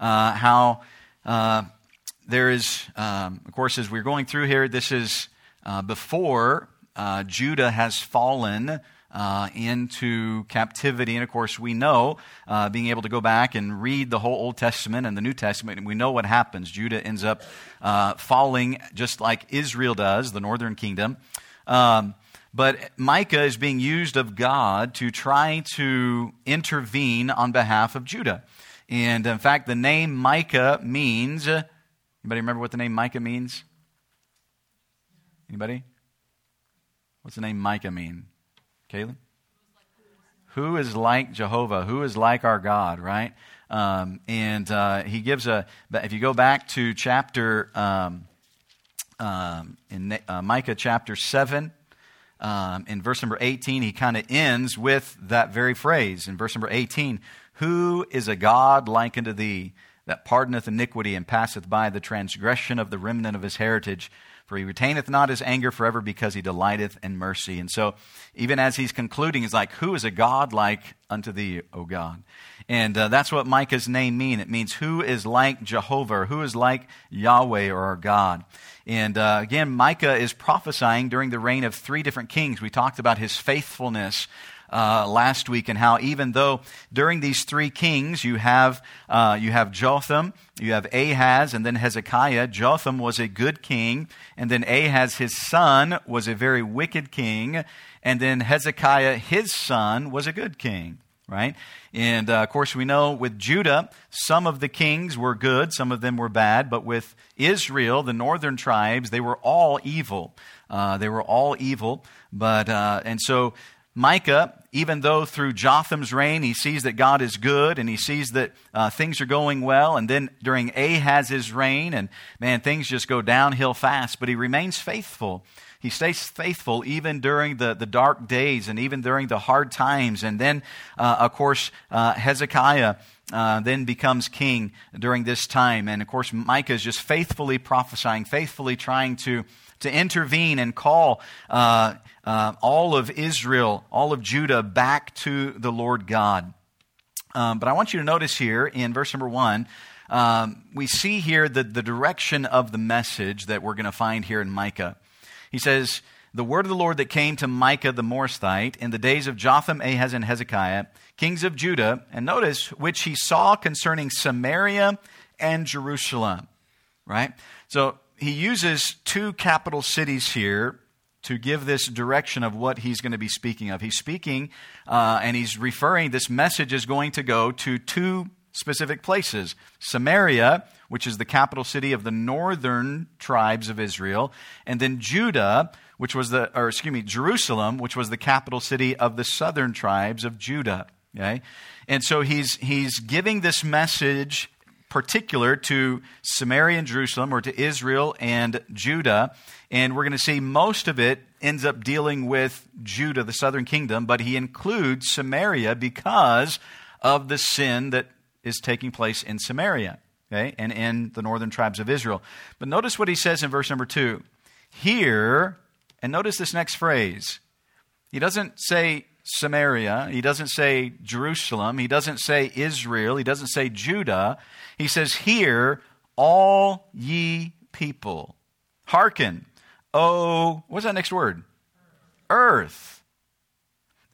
uh, how uh, there is, um, of course, as we're going through here, this is uh, before uh, Judah has fallen. Uh, into captivity. And of course, we know, uh, being able to go back and read the whole Old Testament and the New Testament, and we know what happens. Judah ends up uh, falling just like Israel does, the northern kingdom. Um, but Micah is being used of God to try to intervene on behalf of Judah. And in fact, the name Micah means anybody remember what the name Micah means? Anybody? What's the name Micah mean? Caleb? Who is like Jehovah? Who is like our God, right? Um, and uh, he gives a, if you go back to chapter, um, um, in uh, Micah chapter 7, um, in verse number 18, he kind of ends with that very phrase. In verse number 18, Who is a God like unto thee that pardoneth iniquity and passeth by the transgression of the remnant of his heritage? For he retaineth not his anger forever because he delighteth in mercy. And so, even as he's concluding, he's like, Who is a God like unto thee, O God? And uh, that's what Micah's name means. It means who is like Jehovah, who is like Yahweh or our God. And uh, again, Micah is prophesying during the reign of three different kings. We talked about his faithfulness uh, last week and how even though during these three kings you have uh, you have Jotham, you have Ahaz, and then Hezekiah. Jotham was a good king, and then Ahaz, his son, was a very wicked king, and then Hezekiah, his son, was a good king. Right? And uh, of course, we know with Judah, some of the kings were good, some of them were bad, but with Israel, the northern tribes, they were all evil. Uh, they were all evil. But, uh, and so Micah, even though through Jotham's reign he sees that God is good and he sees that uh, things are going well, and then during Ahaz's reign, and man, things just go downhill fast, but he remains faithful. He stays faithful even during the, the dark days and even during the hard times. And then, uh, of course, uh, Hezekiah. Uh, then becomes king during this time. And of course, Micah is just faithfully prophesying, faithfully trying to, to intervene and call uh, uh, all of Israel, all of Judah back to the Lord God. Um, but I want you to notice here in verse number one, um, we see here the, the direction of the message that we're going to find here in Micah. He says, The word of the Lord that came to Micah the Morasthite in the days of Jotham, Ahaz, and Hezekiah, kings of Judah, and notice, which he saw concerning Samaria and Jerusalem. Right? So he uses two capital cities here to give this direction of what he's going to be speaking of. He's speaking uh, and he's referring, this message is going to go to two specific places Samaria, which is the capital city of the northern tribes of Israel, and then Judah, which was the, or excuse me, Jerusalem, which was the capital city of the southern tribes of Judah. Okay? And so he's, he's giving this message particular to Samaria and Jerusalem, or to Israel and Judah. And we're going to see most of it ends up dealing with Judah, the southern kingdom, but he includes Samaria because of the sin that is taking place in Samaria okay, and in the northern tribes of Israel. But notice what he says in verse number two. Here, and notice this next phrase. He doesn't say Samaria. He doesn't say Jerusalem. He doesn't say Israel. He doesn't say Judah. He says, Hear, all ye people. Hearken, O, what's that next word? Earth.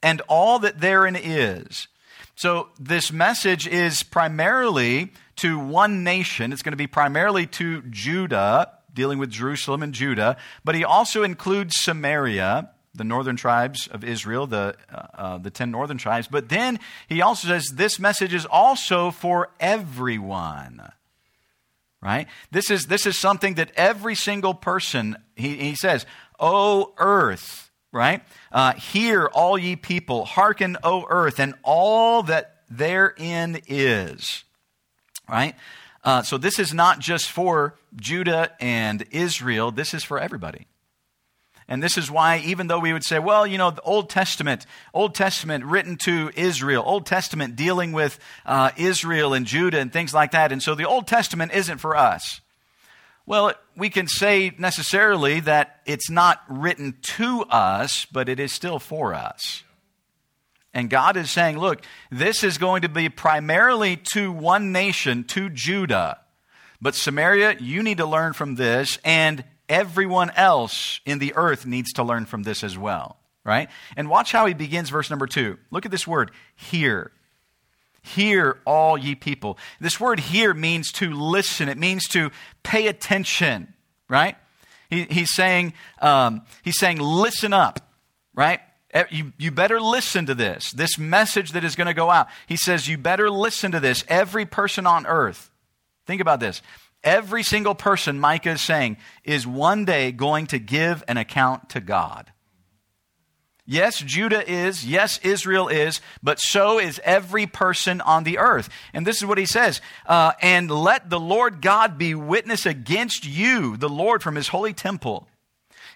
And all that therein is. So this message is primarily to one nation. It's going to be primarily to Judah, dealing with Jerusalem and Judah, but he also includes Samaria the northern tribes of Israel, the, uh, uh, the 10 northern tribes. But then he also says this message is also for everyone. Right? This is, this is something that every single person, he, he says, O earth, right? Uh, hear, all ye people, hearken, O earth, and all that therein is. Right? Uh, so this is not just for Judah and Israel, this is for everybody. And this is why, even though we would say, well, you know, the Old Testament, Old Testament written to Israel, Old Testament dealing with uh, Israel and Judah and things like that, and so the Old Testament isn't for us. Well, we can say necessarily that it's not written to us, but it is still for us. And God is saying, look, this is going to be primarily to one nation, to Judah. But Samaria, you need to learn from this, and everyone else in the earth needs to learn from this as well, right? And watch how he begins verse number two. Look at this word, hear. Hear, all ye people. This word hear means to listen, it means to pay attention, right? He, he's, saying, um, he's saying, listen up, right? You, you better listen to this, this message that is going to go out. He says, You better listen to this. Every person on earth, think about this. Every single person, Micah is saying, is one day going to give an account to God. Yes, Judah is. Yes, Israel is. But so is every person on the earth. And this is what he says uh, And let the Lord God be witness against you, the Lord from his holy temple.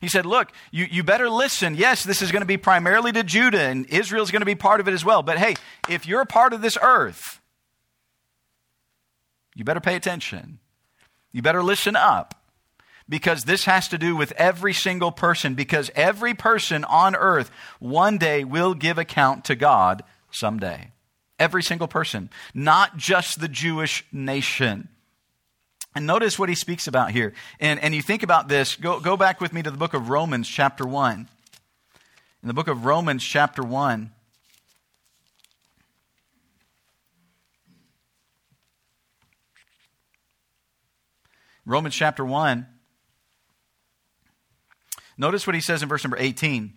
He said, Look, you, you better listen. Yes, this is going to be primarily to Judah, and Israel is going to be part of it as well. But hey, if you're a part of this earth, you better pay attention. You better listen up because this has to do with every single person, because every person on earth one day will give account to God someday. Every single person, not just the Jewish nation. And notice what he speaks about here. And, and you think about this, go, go back with me to the book of Romans, chapter 1. In the book of Romans, chapter 1. Romans chapter 1. Notice what he says in verse number 18.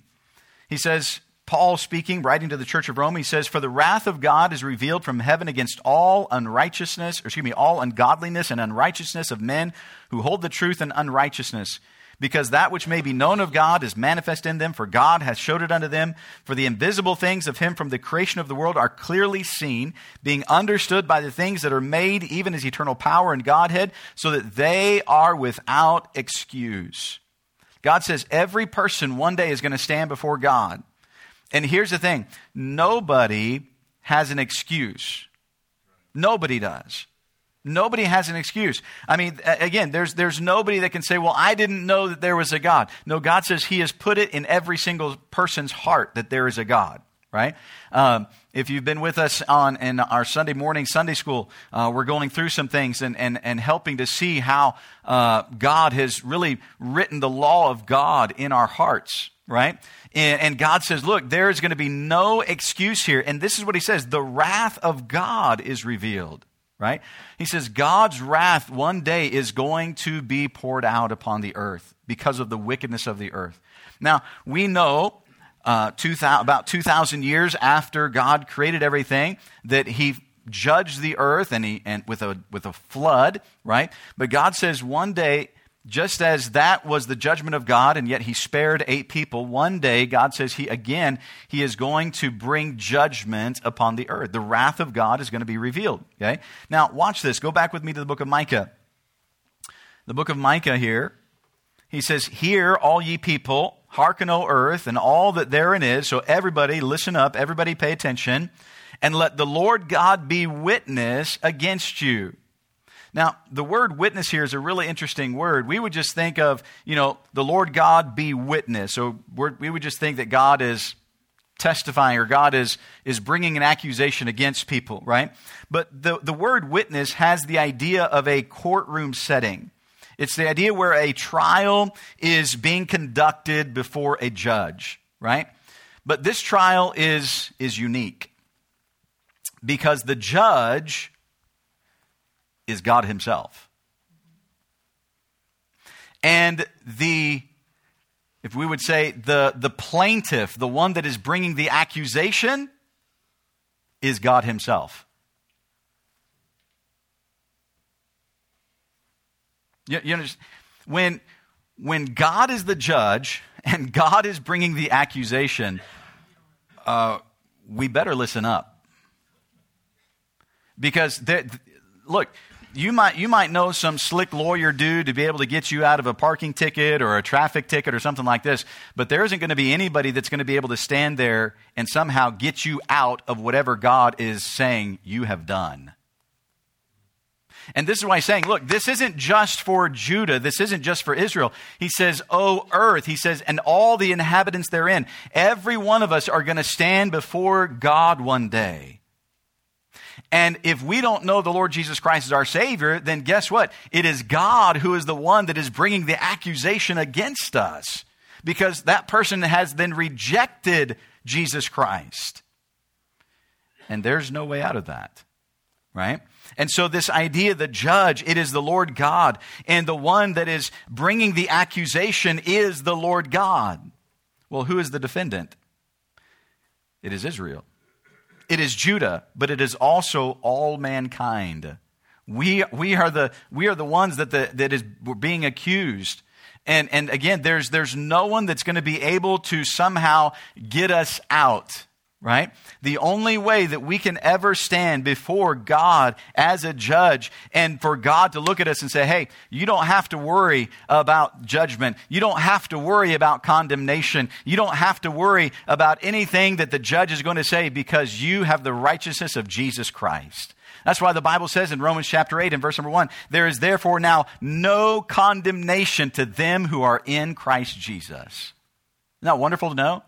He says, Paul speaking, writing to the church of Rome, he says, For the wrath of God is revealed from heaven against all unrighteousness, or excuse me, all ungodliness and unrighteousness of men who hold the truth in unrighteousness. Because that which may be known of God is manifest in them, for God hath showed it unto them. For the invisible things of him from the creation of the world are clearly seen, being understood by the things that are made, even his eternal power and Godhead, so that they are without excuse. God says every person one day is going to stand before God. And here's the thing nobody has an excuse. Nobody does. Nobody has an excuse. I mean, again, there's, there's nobody that can say, well, I didn't know that there was a God. No, God says He has put it in every single person's heart that there is a God, right? Um, if you've been with us on in our Sunday morning Sunday school, uh, we're going through some things and, and, and helping to see how uh, God has really written the law of God in our hearts, right? And, and God says, look, there is going to be no excuse here. And this is what he says the wrath of God is revealed, right? He says, God's wrath one day is going to be poured out upon the earth because of the wickedness of the earth. Now, we know uh, 2000, about 2,000 years after God created everything that he judged the earth and, he, and with, a, with a flood, right? But God says one day just as that was the judgment of God, and yet he spared eight people, one day God says he again he is going to bring judgment upon the earth. The wrath of God is going to be revealed. Okay? Now watch this. Go back with me to the book of Micah. The book of Micah here. He says, Hear, all ye people, hearken, O earth, and all that therein is. So everybody listen up, everybody pay attention, and let the Lord God be witness against you now, the word witness here is a really interesting word. We would just think of, you know, the Lord God be witness. So we would just think that God is testifying or God is, is bringing an accusation against people, right? But the, the word witness has the idea of a courtroom setting. It's the idea where a trial is being conducted before a judge, right? But this trial is, is unique because the judge is God Himself. And the, if we would say, the, the plaintiff, the one that is bringing the accusation, is God Himself. You, you know, when, when God is the judge and God is bringing the accusation, uh, we better listen up. Because, there, look, you might, you might know some slick lawyer dude to be able to get you out of a parking ticket or a traffic ticket or something like this, but there isn't going to be anybody that's going to be able to stand there and somehow get you out of whatever God is saying you have done. And this is why he's saying, look, this isn't just for Judah. This isn't just for Israel. He says, O earth. He says, and all the inhabitants therein. Every one of us are going to stand before God one day. And if we don't know the Lord Jesus Christ as our Savior, then guess what? It is God who is the one that is bringing the accusation against us because that person has then rejected Jesus Christ. And there's no way out of that, right? And so, this idea, the judge, it is the Lord God, and the one that is bringing the accusation is the Lord God. Well, who is the defendant? It is Israel. It is Judah, but it is also all mankind. We, we, are, the, we are the ones that, the, that is being accused. And, and again, there's, there's no one that's going to be able to somehow get us out right? The only way that we can ever stand before God as a judge and for God to look at us and say, hey, you don't have to worry about judgment. You don't have to worry about condemnation. You don't have to worry about anything that the judge is going to say because you have the righteousness of Jesus Christ. That's why the Bible says in Romans chapter 8 and verse number 1 there is therefore now no condemnation to them who are in Christ Jesus. Isn't that wonderful to know?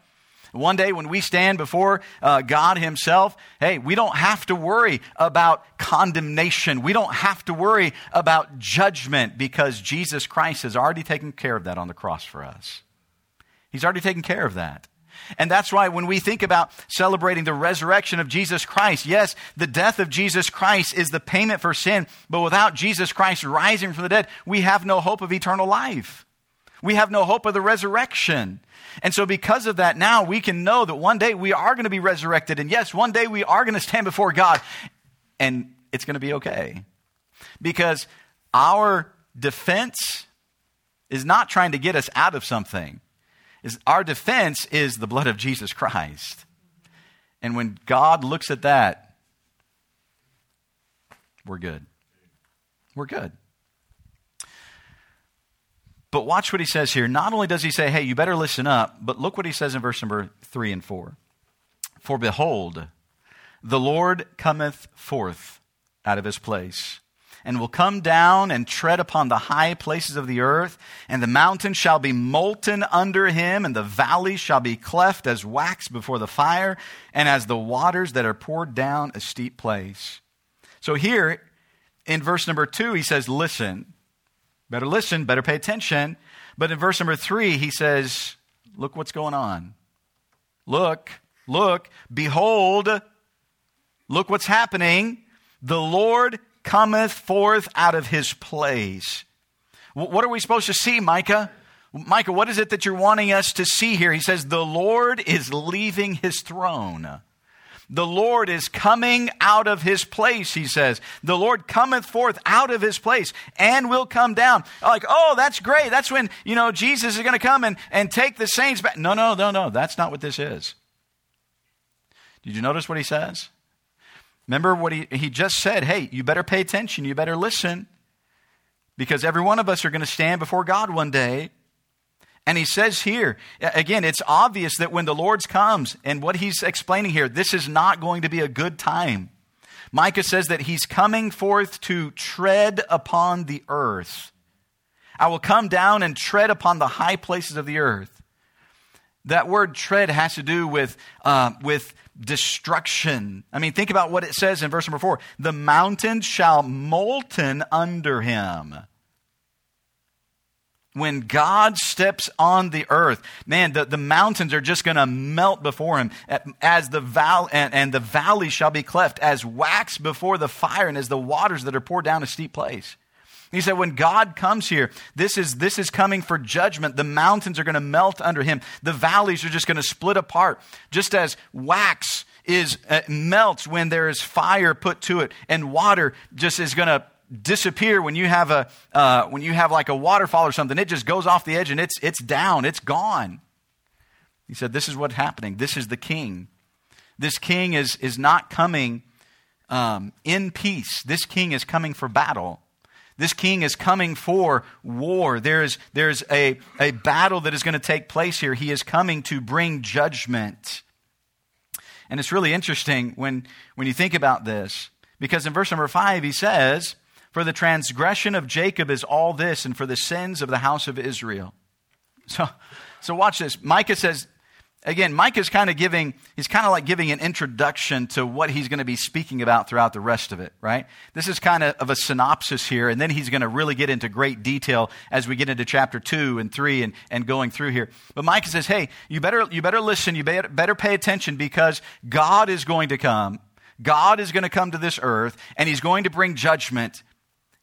One day when we stand before uh, God Himself, hey, we don't have to worry about condemnation. We don't have to worry about judgment because Jesus Christ has already taken care of that on the cross for us. He's already taken care of that. And that's why when we think about celebrating the resurrection of Jesus Christ, yes, the death of Jesus Christ is the payment for sin, but without Jesus Christ rising from the dead, we have no hope of eternal life. We have no hope of the resurrection. And so, because of that, now we can know that one day we are going to be resurrected. And yes, one day we are going to stand before God, and it's going to be okay. Because our defense is not trying to get us out of something, is our defense is the blood of Jesus Christ. And when God looks at that, we're good. We're good. But watch what he says here. Not only does he say, hey, you better listen up, but look what he says in verse number 3 and 4. For behold, the Lord cometh forth out of his place, and will come down and tread upon the high places of the earth, and the mountains shall be molten under him, and the valleys shall be cleft as wax before the fire, and as the waters that are poured down a steep place. So here in verse number 2, he says, Listen. Better listen, better pay attention. But in verse number three, he says, Look what's going on. Look, look, behold, look what's happening. The Lord cometh forth out of his place. What are we supposed to see, Micah? Micah, what is it that you're wanting us to see here? He says, The Lord is leaving his throne. The Lord is coming out of his place, he says. The Lord cometh forth out of his place and will come down. Like, oh, that's great. That's when, you know, Jesus is going to come and, and take the saints back. No, no, no, no. That's not what this is. Did you notice what he says? Remember what he, he just said? Hey, you better pay attention. You better listen. Because every one of us are going to stand before God one day and he says here, again, it's obvious that when the Lord comes, and what he's explaining here, this is not going to be a good time. Micah says that he's coming forth to tread upon the earth. I will come down and tread upon the high places of the earth. That word tread has to do with, uh, with destruction. I mean, think about what it says in verse number four the mountains shall molten under him when God steps on the earth, man, the, the mountains are just going to melt before him as the val- and, and the valley shall be cleft as wax before the fire and as the waters that are poured down a steep place. He said, when God comes here, this is, this is coming for judgment. The mountains are going to melt under him. The valleys are just going to split apart, just as wax is uh, melts when there is fire put to it and water just is going to disappear when you have a uh, when you have like a waterfall or something it just goes off the edge and it's it's down it's gone. He said this is what's happening. This is the king. This king is is not coming um, in peace. This king is coming for battle. This king is coming for war. There's there's a, a battle that is going to take place here. He is coming to bring judgment. And it's really interesting when when you think about this because in verse number five he says For the transgression of Jacob is all this, and for the sins of the house of Israel. So, so watch this. Micah says, again, Mike is kind of giving, he's kind of like giving an introduction to what he's going to be speaking about throughout the rest of it, right? This is kind of, of a synopsis here, and then he's going to really get into great detail as we get into chapter two and three and, and going through here. But Micah says, hey, you better, you better listen, you better, better pay attention because God is going to come. God is going to come to this earth, and he's going to bring judgment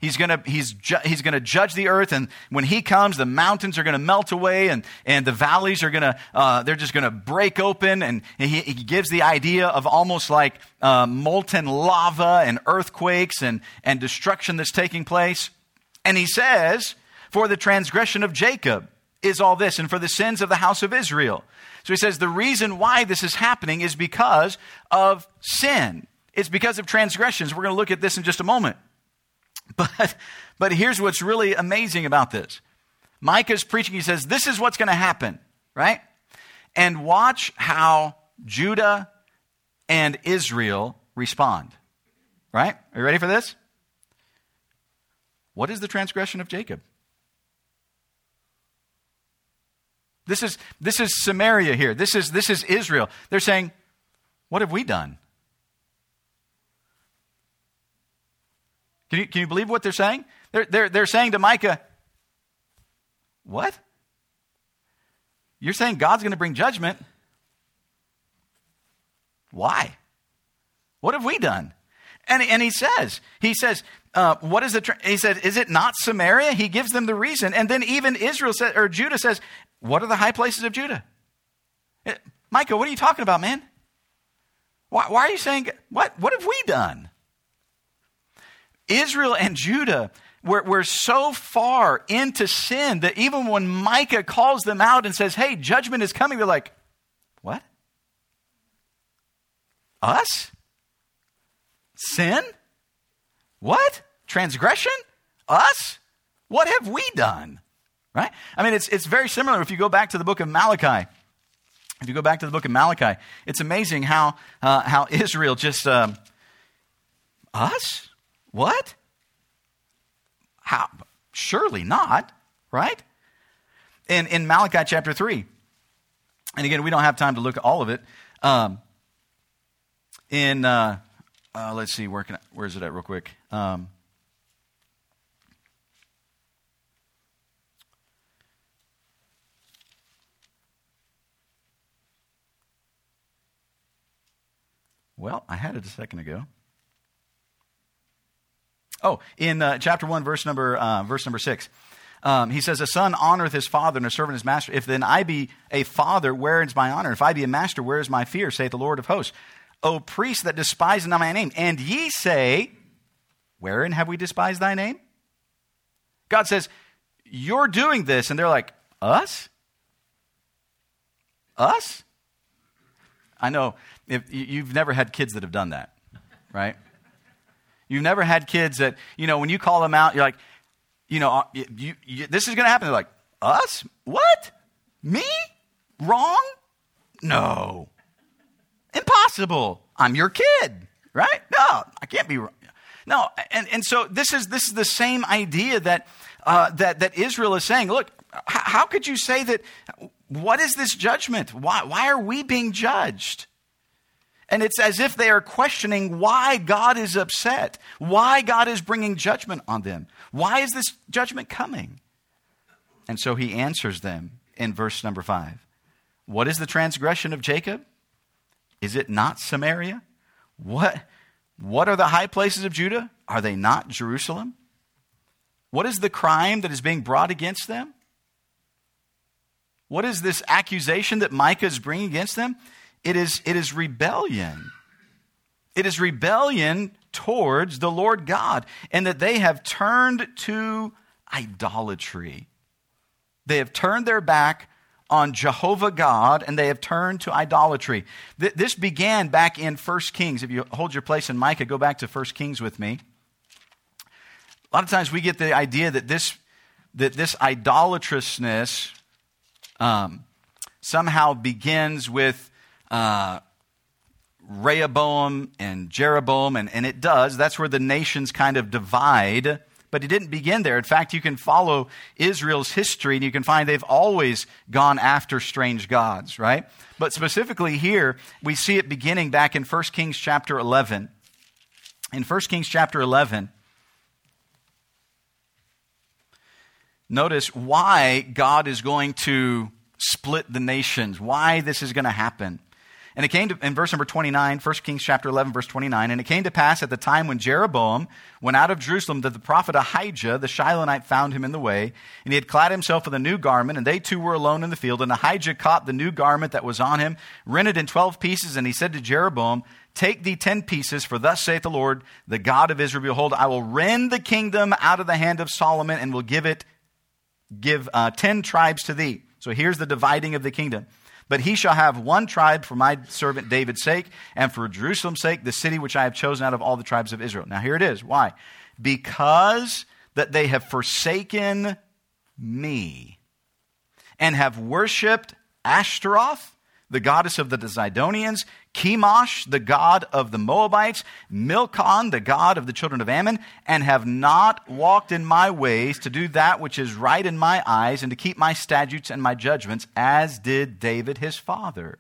He's going to he's ju- he's going to judge the earth, and when he comes, the mountains are going to melt away, and, and the valleys are going to uh, they're just going to break open. And, he, he, gives the idea of almost like uh, molten lava and earthquakes and and destruction that's taking place. And he says, "For the transgression of Jacob is all this, and for the sins of the house of Israel." So he says the reason why this is happening is because of sin. It's because of transgressions. We're going to look at this in just a moment. But, but here's what's really amazing about this Micah's preaching, he says, This is what's going to happen, right? And watch how Judah and Israel respond, right? Are you ready for this? What is the transgression of Jacob? This is, this is Samaria here. This is, this is Israel. They're saying, What have we done? Can you, can you believe what they're saying? They're, they're, they're saying to Micah, What? You're saying God's going to bring judgment. Why? What have we done? And, and he says, he says, uh, what is the, tra- he said, is it not Samaria? He gives them the reason. And then even Israel said, or Judah says, what are the high places of Judah? It, uh, Micah, what are you talking about, man? Why, why are you saying, what, what have we done? Israel and Judah were, were so far into sin that even when Micah calls them out and says, hey, judgment is coming, they're like, what? Us? Sin? What? Transgression? Us? What have we done? Right? I mean, it's, it's very similar if you go back to the book of Malachi. If you go back to the book of Malachi, it's amazing how, uh, how Israel just, um, us? What? How? Surely not, right? In, in Malachi chapter 3, and again, we don't have time to look at all of it. Um, in, uh, uh, let's see, where, I, where is it at, real quick? Um, well, I had it a second ago. Oh, in uh, chapter 1, verse number, uh, verse number 6. Um, he says, A son honoreth his father, and a servant his master. If then I be a father, where is my honor? If I be a master, where is my fear? saith the Lord of hosts. O priests that despise not my name. And ye say, Wherein have we despised thy name? God says, You're doing this. And they're like, Us? Us? I know if you've never had kids that have done that, right? You've never had kids that, you know, when you call them out, you're like, you know, uh, you, you, this is going to happen. They're like, us? What? Me? Wrong? No. Impossible. I'm your kid, right? No, I can't be wrong. No, and, and so this is this is the same idea that uh, that that Israel is saying. Look, how could you say that? What is this judgment? Why why are we being judged? And it's as if they are questioning why God is upset, why God is bringing judgment on them. Why is this judgment coming? And so he answers them in verse number five. What is the transgression of Jacob? Is it not Samaria? What, what are the high places of Judah? Are they not Jerusalem? What is the crime that is being brought against them? What is this accusation that Micah is bringing against them? It is, it is rebellion. It is rebellion towards the Lord God, and that they have turned to idolatry. They have turned their back on Jehovah God and they have turned to idolatry. Th- this began back in 1 Kings. If you hold your place in Micah, go back to 1 Kings with me. A lot of times we get the idea that this, that this idolatrousness um, somehow begins with uh, Rehoboam and Jeroboam, and, and it does. That's where the nations kind of divide. But he didn't begin there. In fact, you can follow Israel's history and you can find they've always gone after strange gods, right? But specifically here, we see it beginning back in 1 Kings chapter 11. In 1 Kings chapter 11, notice why God is going to split the nations, why this is going to happen. And it came to, in verse number 29, 1 Kings chapter 11, verse 29, and it came to pass at the time when Jeroboam went out of Jerusalem that the prophet Ahijah, the Shilonite, found him in the way, and he had clad himself with a new garment, and they two were alone in the field. And Ahijah caught the new garment that was on him, rent it in twelve pieces, and he said to Jeroboam, Take thee ten pieces, for thus saith the Lord, the God of Israel, Behold, I will rend the kingdom out of the hand of Solomon, and will give it, give uh, ten tribes to thee. So here's the dividing of the kingdom. But he shall have one tribe for my servant David's sake, and for Jerusalem's sake, the city which I have chosen out of all the tribes of Israel. Now here it is. Why? Because that they have forsaken me and have worshipped Ashtaroth the goddess of the Zidonians, Chemosh, the god of the Moabites, Milcom, the god of the children of Ammon, and have not walked in my ways to do that which is right in my eyes and to keep my statutes and my judgments, as did David his father.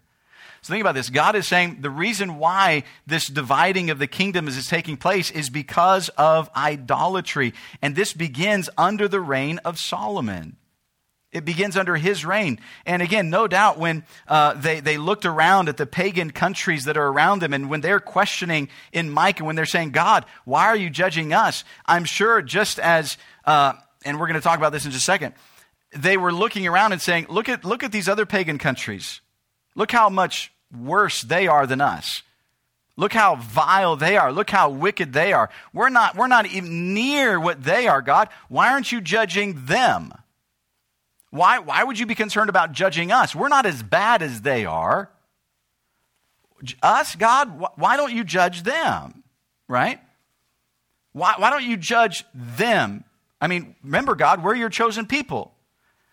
So think about this. God is saying the reason why this dividing of the kingdom is taking place is because of idolatry. And this begins under the reign of Solomon. It begins under his reign. And again, no doubt when uh, they, they looked around at the pagan countries that are around them and when they're questioning in Micah, when they're saying, God, why are you judging us? I'm sure just as, uh, and we're going to talk about this in just a second, they were looking around and saying, look at, look at these other pagan countries. Look how much worse they are than us. Look how vile they are. Look how wicked they are. We're not, we're not even near what they are, God. Why aren't you judging them? Why, why would you be concerned about judging us? We're not as bad as they are. Us, God, why don't you judge them? Right? Why, why don't you judge them? I mean, remember, God, we're your chosen people.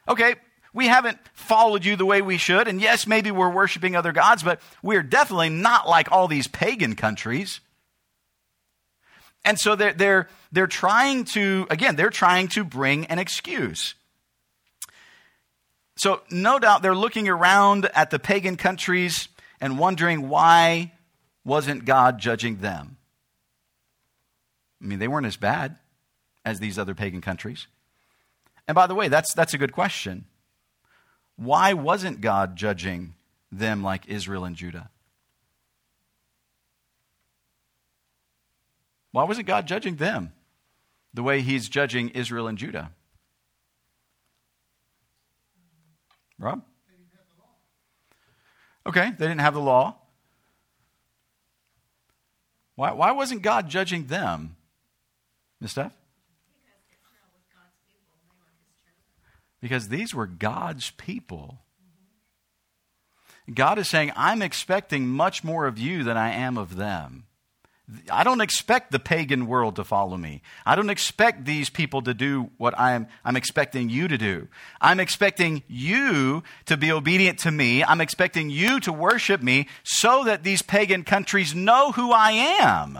Okay, we haven't followed you the way we should, and yes, maybe we're worshiping other gods, but we're definitely not like all these pagan countries. And so they're, they're, they're trying to, again, they're trying to bring an excuse. So, no doubt they're looking around at the pagan countries and wondering why wasn't God judging them? I mean, they weren't as bad as these other pagan countries. And by the way, that's, that's a good question. Why wasn't God judging them like Israel and Judah? Why wasn't God judging them the way He's judging Israel and Judah? Rob? Okay, they didn't have the law. Why, why wasn't God judging them? Miss Steph? Because these were God's people. God is saying, I'm expecting much more of you than I am of them. I don't expect the pagan world to follow me. I don't expect these people to do what I'm, I'm expecting you to do. I'm expecting you to be obedient to me. I'm expecting you to worship me so that these pagan countries know who I am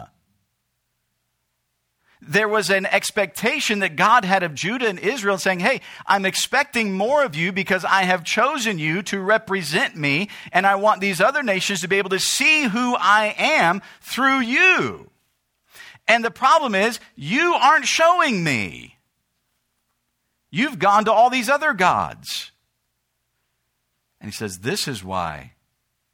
there was an expectation that God had of Judah and Israel saying, Hey, I'm expecting more of you because I have chosen you to represent me, and I want these other nations to be able to see who I am through you. And the problem is, you aren't showing me. You've gone to all these other gods. And he says, This is why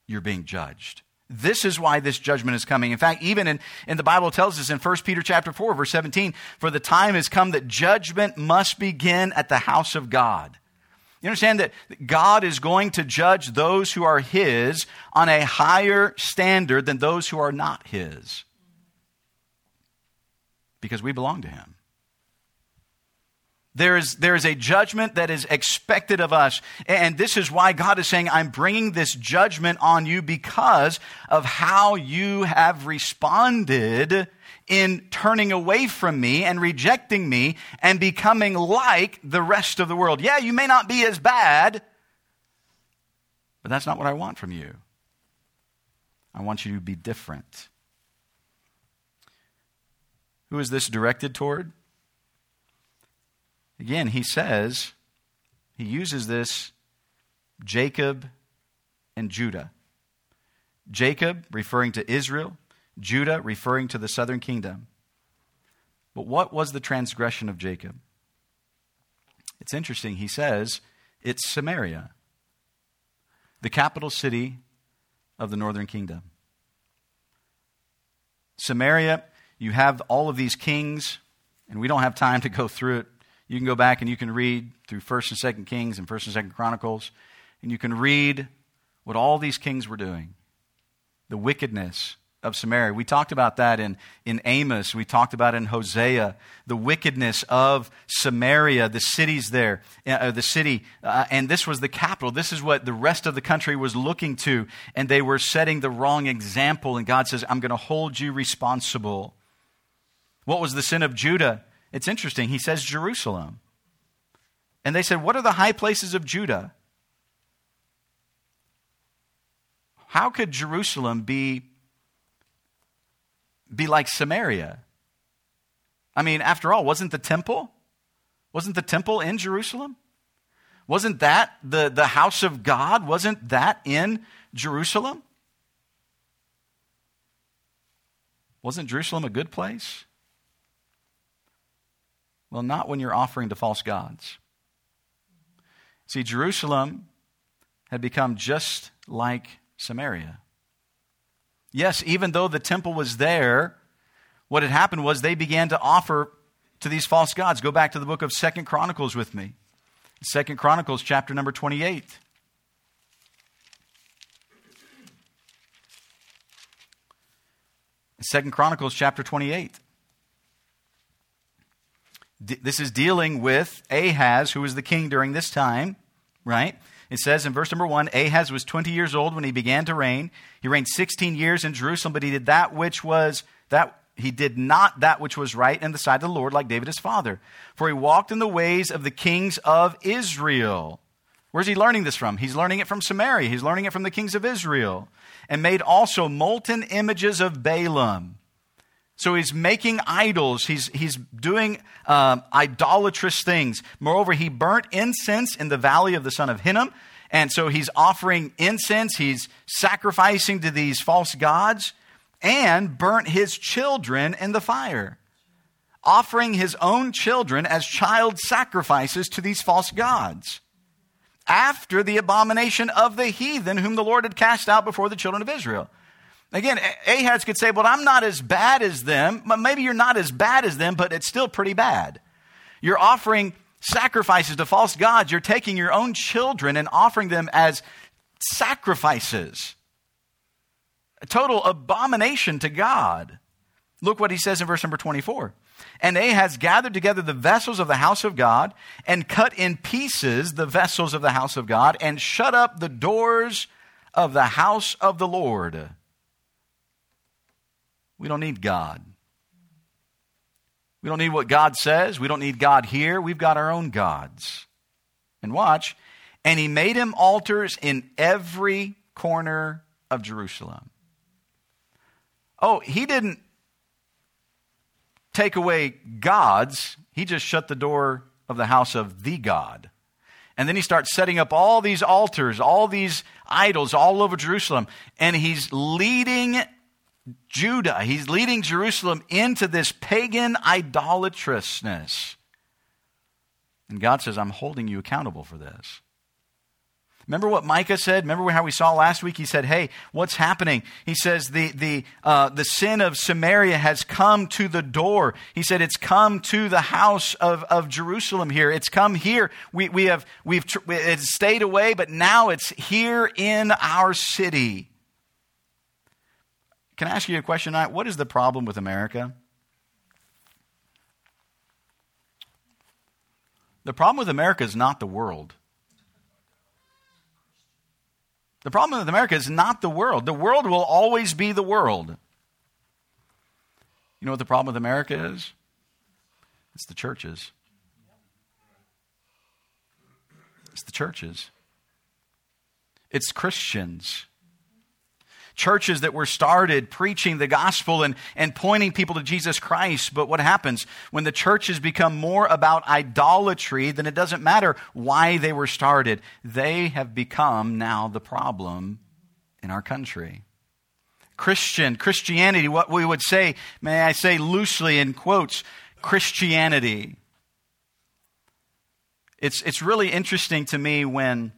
you're being judged. This is why this judgment is coming. In fact, even in, in the Bible tells us in 1 Peter chapter 4, verse 17, for the time has come that judgment must begin at the house of God. You understand that God is going to judge those who are His on a higher standard than those who are not His. Because we belong to Him. There is, there is a judgment that is expected of us. And this is why God is saying, I'm bringing this judgment on you because of how you have responded in turning away from me and rejecting me and becoming like the rest of the world. Yeah, you may not be as bad, but that's not what I want from you. I want you to be different. Who is this directed toward? Again, he says, he uses this Jacob and Judah. Jacob referring to Israel, Judah referring to the southern kingdom. But what was the transgression of Jacob? It's interesting. He says it's Samaria, the capital city of the northern kingdom. Samaria, you have all of these kings, and we don't have time to go through it. You can go back and you can read through 1st and 2nd Kings and 1st and 2nd Chronicles, and you can read what all these kings were doing. The wickedness of Samaria. We talked about that in, in Amos. We talked about in Hosea. The wickedness of Samaria, the cities there, uh, the city. Uh, and this was the capital. This is what the rest of the country was looking to. And they were setting the wrong example. And God says, I'm going to hold you responsible. What was the sin of Judah? It's interesting. He says Jerusalem. And they said, What are the high places of Judah? How could Jerusalem be, be like Samaria? I mean, after all, wasn't the temple? Wasn't the temple in Jerusalem? Wasn't that the, the house of God? Wasn't that in Jerusalem? Wasn't Jerusalem a good place? Well, not when you're offering to false gods. See, Jerusalem had become just like Samaria. Yes, even though the temple was there, what had happened was they began to offer to these false gods. Go back to the book of Second Chronicles with me. Second Chronicles chapter number 28. Second Chronicles chapter 28. This is dealing with Ahaz, who was the king during this time, right? It says in verse number one Ahaz was 20 years old when he began to reign. He reigned 16 years in Jerusalem, but he did that which was that he did not that which was right in the sight of the Lord, like David his father. For he walked in the ways of the kings of Israel. Where's he learning this from? He's learning it from Samaria. He's learning it from the kings of Israel. And made also molten images of Baalim. So he's making idols. He's, he's doing um, idolatrous things. Moreover, he burnt incense in the valley of the son of Hinnom. And so he's offering incense. He's sacrificing to these false gods and burnt his children in the fire, offering his own children as child sacrifices to these false gods after the abomination of the heathen whom the Lord had cast out before the children of Israel. Again, Ahaz could say, Well, I'm not as bad as them. Maybe you're not as bad as them, but it's still pretty bad. You're offering sacrifices to false gods. You're taking your own children and offering them as sacrifices. A total abomination to God. Look what he says in verse number 24. And Ahaz gathered together the vessels of the house of God and cut in pieces the vessels of the house of God and shut up the doors of the house of the Lord. We don't need God. We don't need what God says. We don't need God here. We've got our own gods. And watch. And he made him altars in every corner of Jerusalem. Oh, he didn't take away gods, he just shut the door of the house of the God. And then he starts setting up all these altars, all these idols all over Jerusalem. And he's leading Judah. He's leading Jerusalem into this pagan idolatrousness. And God says, I'm holding you accountable for this. Remember what Micah said? Remember how we saw last week? He said, Hey, what's happening? He says, The, the, uh, the sin of Samaria has come to the door. He said, It's come to the house of, of Jerusalem here. It's come here. We, we have, we've, it's stayed away, but now it's here in our city. Can I ask you a question tonight? What is the problem with America? The problem with America is not the world. The problem with America is not the world. The world will always be the world. You know what the problem with America is? It's the churches. It's the churches. It's Christians churches that were started preaching the gospel and, and pointing people to Jesus Christ. But what happens when the churches become more about idolatry, then it doesn't matter why they were started. They have become now the problem in our country. Christian, Christianity, what we would say, may I say loosely in quotes, Christianity. It's, it's really interesting to me when,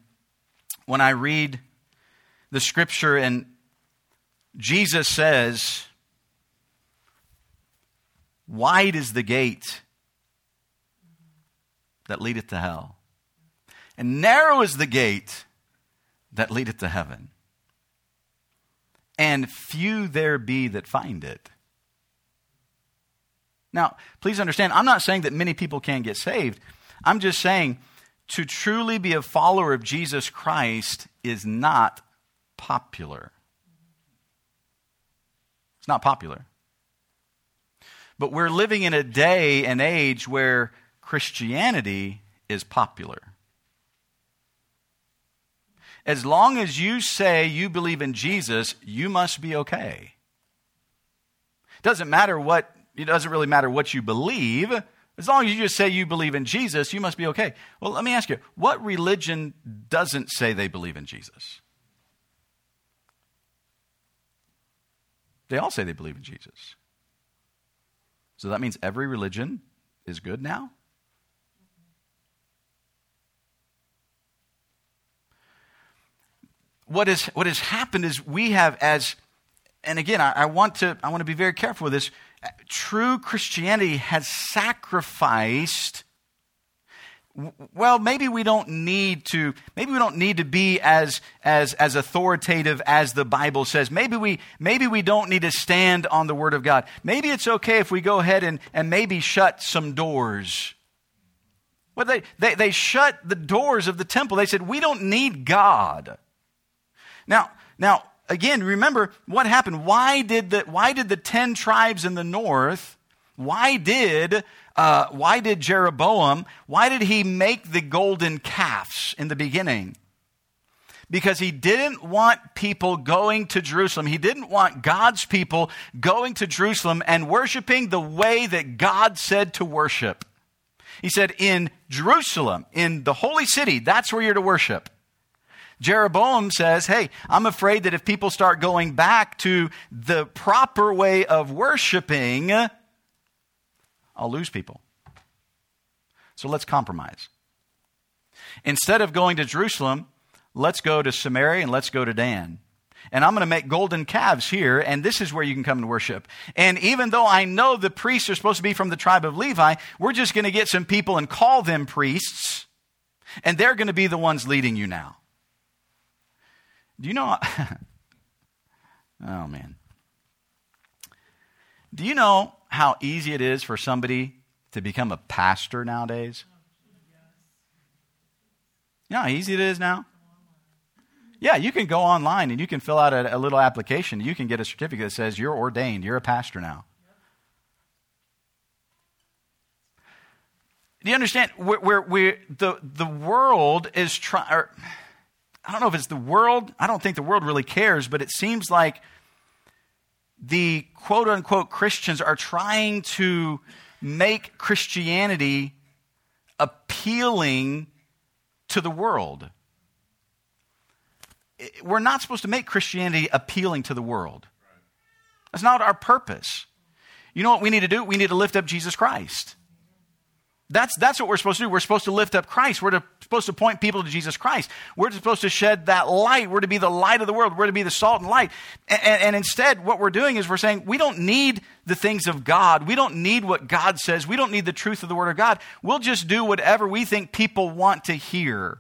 when I read the scripture and Jesus says, Wide is the gate that leadeth to hell, and narrow is the gate that leadeth to heaven and few there be that find it. Now, please understand, I'm not saying that many people can't get saved. I'm just saying to truly be a follower of Jesus Christ is not popular. It's not popular. But we're living in a day and age where Christianity is popular as long as you say you believe in Jesus, you must be okay. It doesn't matter what, it doesn't really matter what you believe. As long as you just say you believe in Jesus, you must be okay. Well, let me ask you, what religion doesn't say they believe in Jesus? They all say they believe in Jesus. So that means every religion is good now? what, is, what has happened is we have as, and again, I, I, want to, I want to be very careful with this. True Christianity has sacrificed well maybe we don't need to maybe we don't need to be as as as authoritative as the bible says. Maybe we maybe we don't need to stand on the word of god. Maybe it's okay if we go ahead and and maybe shut some doors. Well they they, they shut the doors of the temple. They said we don't need god. Now, now again, remember what happened. Why did the, why did the 10 tribes in the north, why did, uh, why did Jeroboam, why did he make the golden calves in the beginning? because he didn't want people going to Jerusalem. He didn't want God's people going to Jerusalem and worshiping the way that God said to worship. He said, in Jerusalem, in the holy city, that's where you're to worship. Jeroboam says, Hey, I'm afraid that if people start going back to the proper way of worshiping, I'll lose people. So let's compromise. Instead of going to Jerusalem, let's go to Samaria and let's go to Dan. And I'm going to make golden calves here, and this is where you can come and worship. And even though I know the priests are supposed to be from the tribe of Levi, we're just going to get some people and call them priests, and they're going to be the ones leading you now. Do you know? oh, man. Do you know how easy it is for somebody to become a pastor nowadays? You know how easy it is now? Yeah, you can go online and you can fill out a, a, little application. You can get a certificate that says you're ordained, you're a pastor now. Do you understand? Where, where, where the, the world is trying I don't know if it's the world. I don't think the world really cares, but it seems like the quote unquote Christians are trying to make Christianity appealing to the world. We're not supposed to make Christianity appealing to the world. That's not our purpose. You know what we need to do? We need to lift up Jesus Christ. That's, that's what we're supposed to do. We're supposed to lift up Christ. We're to, supposed to point people to Jesus Christ. We're supposed to shed that light. We're to be the light of the world. We're to be the salt and light. And, and, and instead, what we're doing is we're saying we don't need the things of God. We don't need what God says. We don't need the truth of the Word of God. We'll just do whatever we think people want to hear.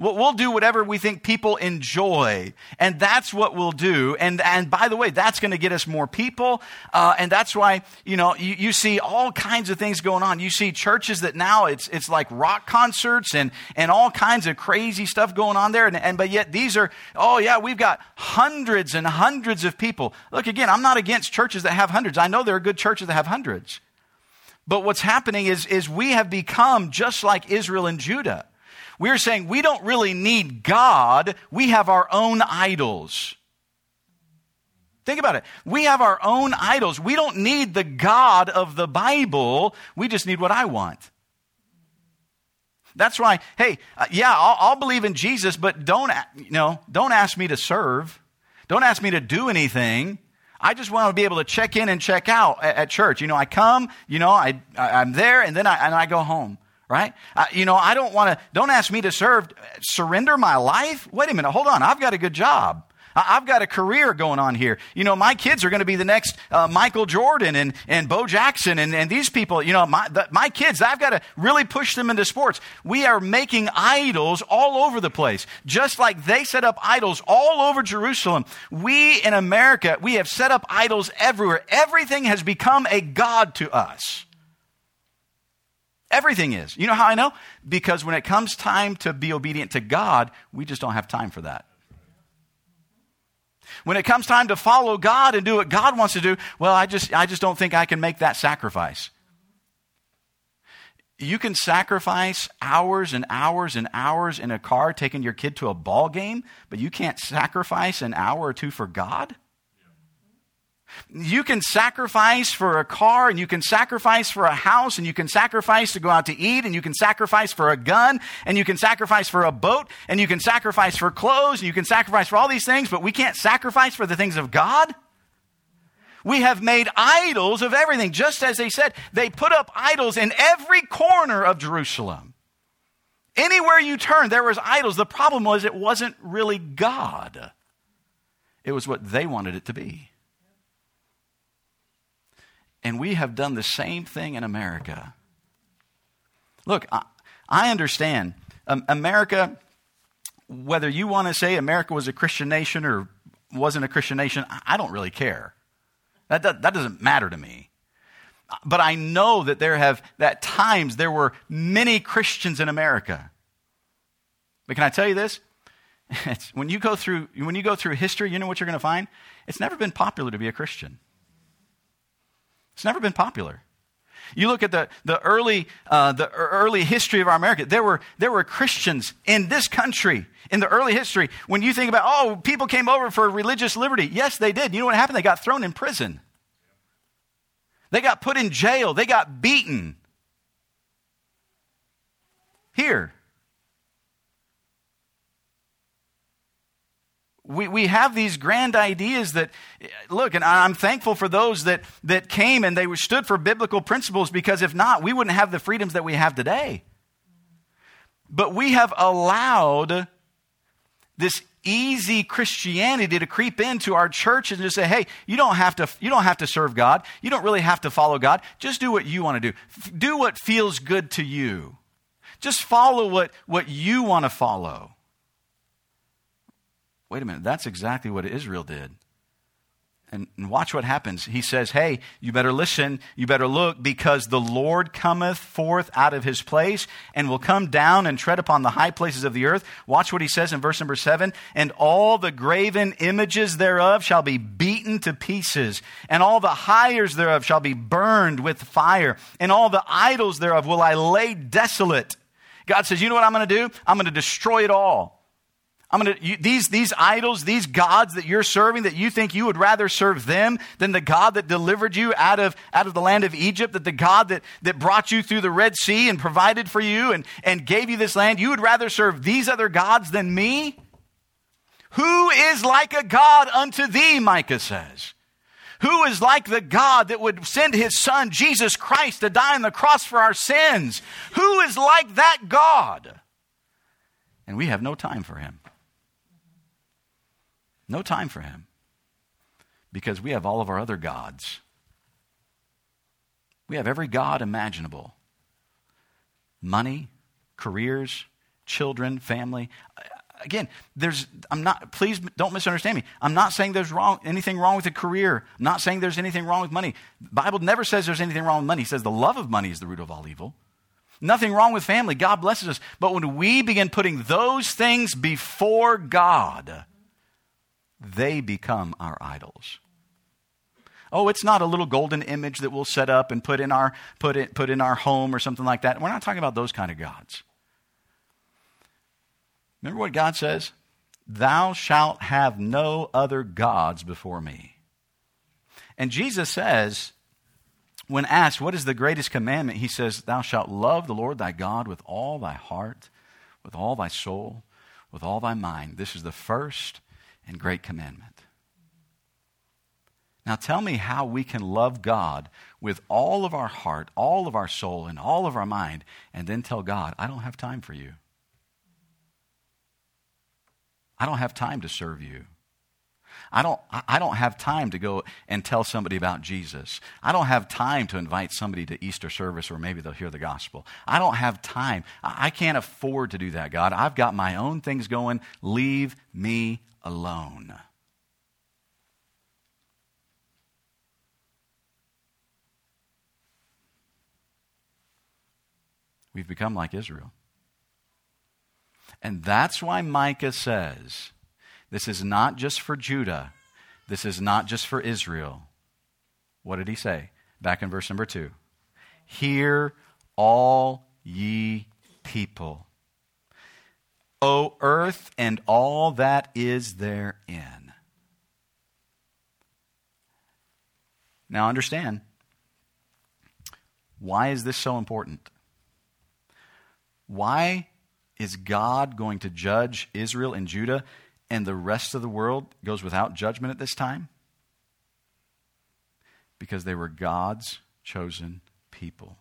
We'll, do whatever we think people enjoy. And that's what we'll do. And, and by the way, that's going to get us more people. Uh, and that's why, you know, you, you see all kinds of things going on. You see churches that now it's, it's like rock concerts and, and all kinds of crazy stuff going on there. And, and, but yet these are, oh yeah, we've got hundreds and hundreds of people. Look, again, I'm not against churches that have hundreds. I know there are good churches that have hundreds. But what's happening is, is we have become just like Israel and Judah. We're saying we don't really need God, we have our own idols. Think about it. We have our own idols. We don't need the God of the Bible. We just need what I want. That's why, hey, uh, yeah, I'll, I'll, believe in Jesus, but don't, you know, don't ask me to serve. Don't ask me to do anything. I just want to be able to check in and check out at, at church. You know, I come, you know, I, I, am there, and then I, and I go home right? Uh, you know, I don't want to, don't ask me to serve, surrender my life. Wait a minute, hold on. I've got a good job. I've got a career going on here. You know, my kids are going to be the next uh, Michael Jordan and, and Bo Jackson and, and these people. You know, my, the, my kids, I've got to really push them into sports. We are making idols all over the place. Just like they set up idols all over Jerusalem. We in America, we have set up idols everywhere. Everything has become a God to us. Everything is. You know how I know? Because when it comes time to be obedient to God, we just don't have time for that. When it comes time to follow God and do what God wants to do, well, I just, I just don't think I can make that sacrifice. You can sacrifice hours and hours and hours in a car taking your kid to a ball game, but you can't sacrifice an hour or two for God? You can sacrifice for a car, and you can sacrifice for a house, and you can sacrifice to go out to eat, and you can sacrifice for a gun, and you can sacrifice for a boat, and you can sacrifice for clothes, and you can sacrifice for all these things, but we can't sacrifice for the things of God? We have made idols of everything. Just as they said, they put up idols in every corner of Jerusalem. Anywhere you turn, there was idols. The problem was it wasn't really God. It was what they wanted it to be. And we have done the same thing in America. Look, I, I understand. Um, America, whether you want to say America was a Christian nation or wasn't a Christian nation, I don't really care. That, that, that doesn't matter to me. But I know that there have, at times, there were many Christians in America. But can I tell you this? When you go through when you go through history, you know what you're going to find? It's never been popular to be a Christian. It's never been popular. You look at the, the, early, uh, the early history of our America, there were, there were Christians in this country in the early history. When you think about, oh, people came over for religious liberty. Yes, they did. You know what happened? They got thrown in prison, they got put in jail, they got beaten. Here, we, we have these grand ideas that, look, and I'm thankful for those that, that came and they stood for biblical principles because if not, we wouldn't have the freedoms that we have today. But we have allowed this easy Christianity to creep into our churches and just say, hey, you don't have to, you don't have to serve God. You don't really have to follow God. Just do what you want to do. Do what feels good to you. Just follow what, what you want to follow. Wait a minute, that's exactly what Israel did. And, and, watch what happens. He says, Hey, you better listen, you better look, because the Lord cometh forth out of his place and will come down and tread upon the high places of the earth. Watch what he says in verse number seven. And all the graven images thereof shall be beaten to pieces, and all the hires thereof shall be burned with fire, and all the idols thereof will I lay desolate. God says, You know what I'm going to do? I'm going to destroy it all. I'm going to, these, these idols, these gods that you're serving, that you think you would rather serve them than the God that delivered you out of, out of the land of Egypt, that the God that, that brought you through the Red Sea and provided for you and, and gave you this land, you would rather serve these other gods than me? Who is like a God unto thee, Micah says? Who is like the God that would send his son, Jesus Christ, to die on the cross for our sins? Who is like that God? And we have no time for him. No time for him. Because we have all of our other gods. We have every God imaginable money, careers, children, family. Again, there's, I'm not, please don't misunderstand me. I'm not saying there's wrong, anything wrong with a career. I'm not saying there's anything wrong with money. The Bible never says there's anything wrong with money. It says the love of money is the root of all evil. Nothing wrong with family. God blesses us. But when we begin putting those things before God, they become our idols. Oh, it's not a little golden image that we'll set up and put in our, put in, put in our home or something like that. We're not talking about those kind of gods. Remember what God says? Thou shalt have no other gods before me. And Jesus says, when asked, What is the greatest commandment? He says, Thou shalt love the Lord thy God with all thy heart, with all thy soul, with all thy mind. This is the first and great commandment. Now tell me how we can love God with all of our heart, all of our soul, and all of our mind, and then tell God, I don't have time for you. I don't have time to serve you. I don't, I don't have time to go and tell somebody about Jesus. I don't have time to invite somebody to Easter service or maybe they'll hear the gospel. I don't have time. I can't afford to do that, God. I've got my own things going. Leave me alone. We've become like Israel. And that's why Micah says this is not just for Judah, this is not just for Israel. What did he say? Back in verse number two Hear all ye people, O earth and all that is therein. Now understand, why is this so important? Why is God going to judge Israel and Judah and the rest of the world goes without judgment at this time? Because they were God's chosen people.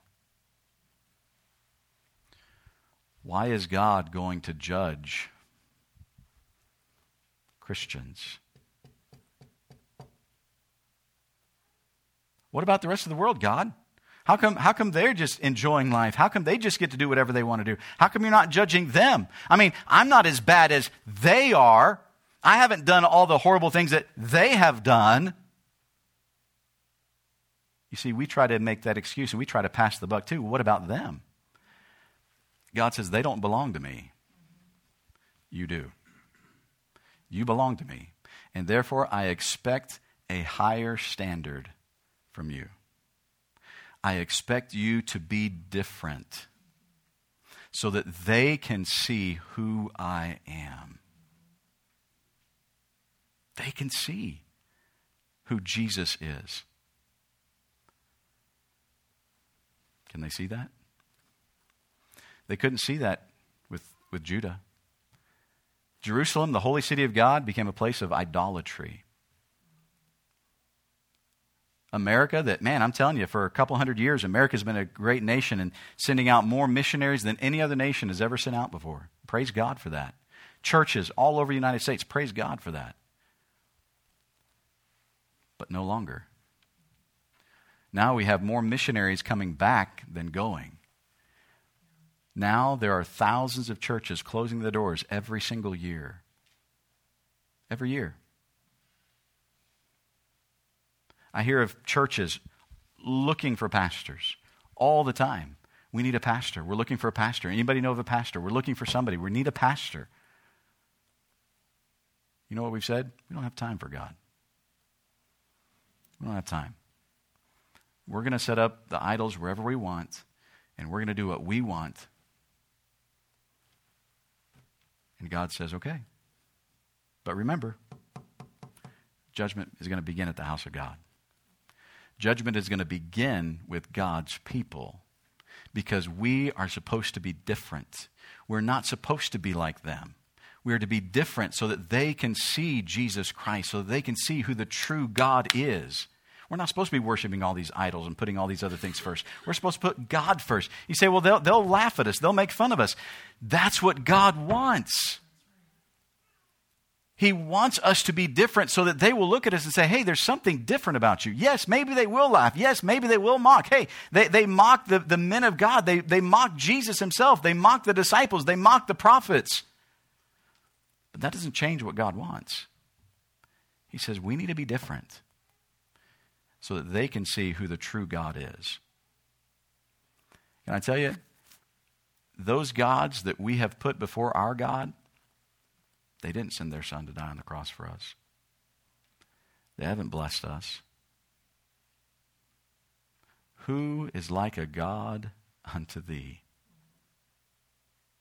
Why is God going to judge Christians? What about the rest of the world, God? How come, how come they're just enjoying life? How come they just get to do whatever they want to do? How come you're not judging them? I mean, I'm not as bad as they are. I haven't done all the horrible things that they have done. You see, we try to make that excuse and we try to pass the buck too. What about them? God says, they don't belong to me. You do. You belong to me. And therefore, I expect a higher standard from you. I expect you to be different so that they can see who I am. They can see who Jesus is. Can they see that? They couldn't see that with, with Judah. Jerusalem, the holy city of God, became a place of idolatry. America that, man, I'm telling you, for a couple hundred years, America's been a great nation and sending out more missionaries than any other nation has ever sent out before. Praise God for that. Churches all over the United States, praise God for that. But no longer. Now we have more missionaries coming back than going. Now there are thousands of churches closing the doors every single year. Every year. I hear of churches looking for pastors all the time. We need a pastor. We're looking for a pastor. Anybody know of a pastor? We're looking for somebody. We need a pastor. You know what we've said? We don't have time for God. We don't have time. We're going to set up the idols wherever we want, and we're going to do what we want. And God says, okay. But remember, judgment is going to begin at the house of God. Judgment is going to begin with God's people because we are supposed to be different. We're not supposed to be like them. We are to be different so that they can see Jesus Christ, so that they can see who the true God is. We're not supposed to be worshiping all these idols and putting all these other things first. We're supposed to put God first. You say, well, they'll, they'll laugh at us, they'll make fun of us. That's what God wants. He wants us to be different so that they will look at us and say, hey, there's something different about you. Yes, maybe they will laugh. Yes, maybe they will mock. Hey, they, they mock the, the men of God. They, they mock Jesus himself. They mock the disciples. They mock the prophets. But that doesn't change what God wants. He says we need to be different so that they can see who the true God is. Can I tell you, those gods that we have put before our God, they didn't send their son to die on the cross for us. They haven't blessed us. Who is like a God unto thee?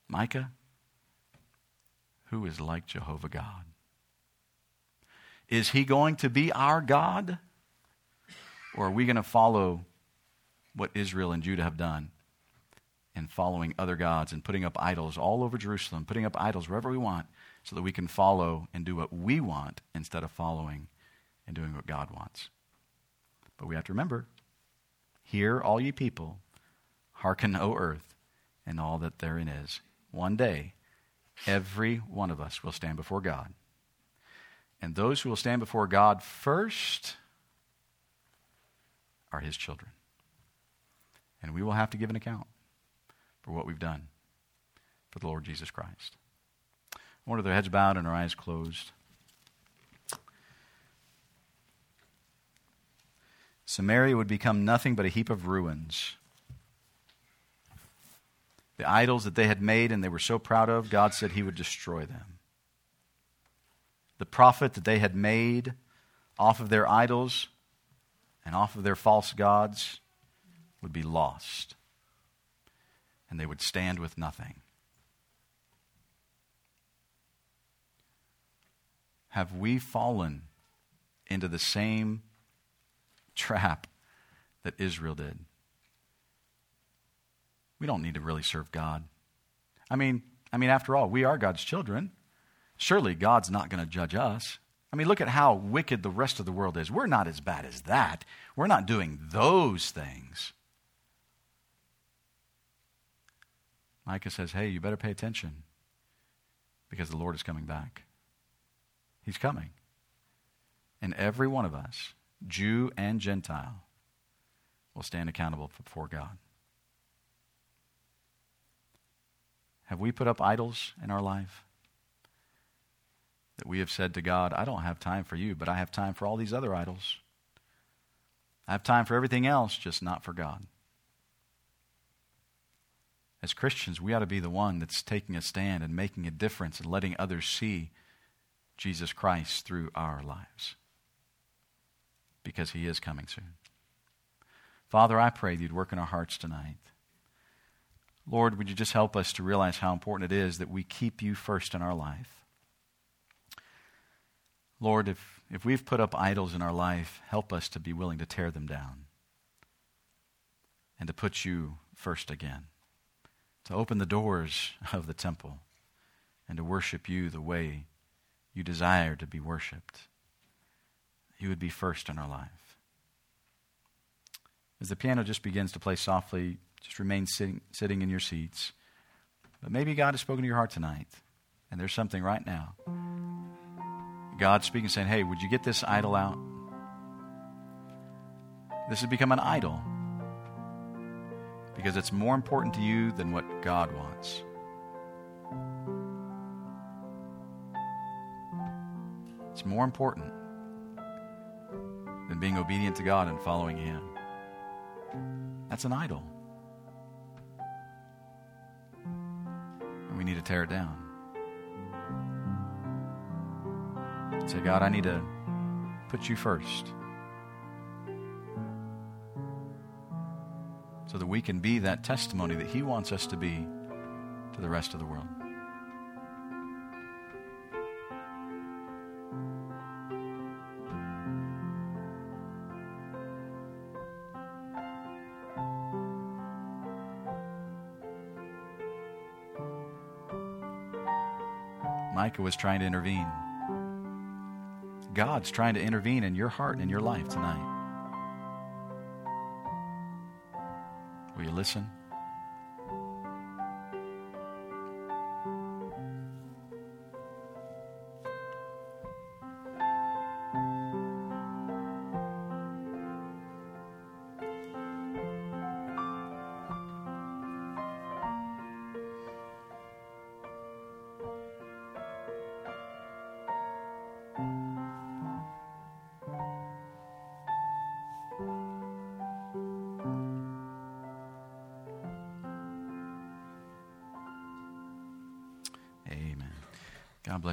Micah, who is like Jehovah God? Is he going to be our God? Or are we going to follow what Israel and Judah have done and following other gods and putting up idols all over Jerusalem, putting up idols wherever we want so that we can follow and do what we want instead of following and doing what God wants? But we have to remember Hear, all ye people, hearken, O earth, and all that therein is. One day, every one of us will stand before God. And those who will stand before God first are his children. And we will have to give an account for what we've done for the Lord Jesus Christ. I wonder their heads bowed and our eyes closed. Samaria would become nothing but a heap of ruins. The idols that they had made and they were so proud of, God said he would destroy them. The profit that they had made off of their idols and off of their false gods would be lost. And they would stand with nothing. Have we fallen into the same trap that Israel did. We don't need to really serve God. I mean, I mean after all, we are God's children. Surely God's not going to judge us. I mean, look at how wicked the rest of the world is. We're not as bad as that. We're not doing those things. Micah says, Hey, you better pay attention because the Lord is coming back. He's coming. And every one of us Jew and Gentile, will stand accountable before God. Have we put up idols in our life? That we have said to God, I don't have time for you, but I have time for all these other idols. I have time for everything else, just not for God. As Christians, we ought to be the one that's taking a stand and making a difference and letting others see Jesus Christ through our lives because he is coming soon. Father, I pray that you'd work in our hearts tonight. Lord, would you just help us to realize how important it is that we keep you first in our life? Lord, if, if we've put up idols in our life, help us to be willing to tear them down and to put you first again, to open the doors of the temple and to worship you the way you desire to be worshiped you would be first in our life. As the piano just begins to play softly, just remain sitting, sitting in your seats. But maybe God has spoken to your heart tonight, and there's something right now. God speaking, saying, Hey, would you get this idol out? This has become an idol because it's more important to you than what God wants. It's more important than being obedient to God and following Him. That's an idol. And we need to tear it down. Say, God, I need to put you first. So that we can be that testimony that He wants us to be to the rest of the world. Micah was trying to intervene. God's trying to intervene in your heart and in your life tonight. Will you listen?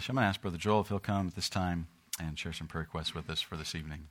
You. I'm going to ask Brother Joel if he'll come at this time and share some prayer requests with us for this evening.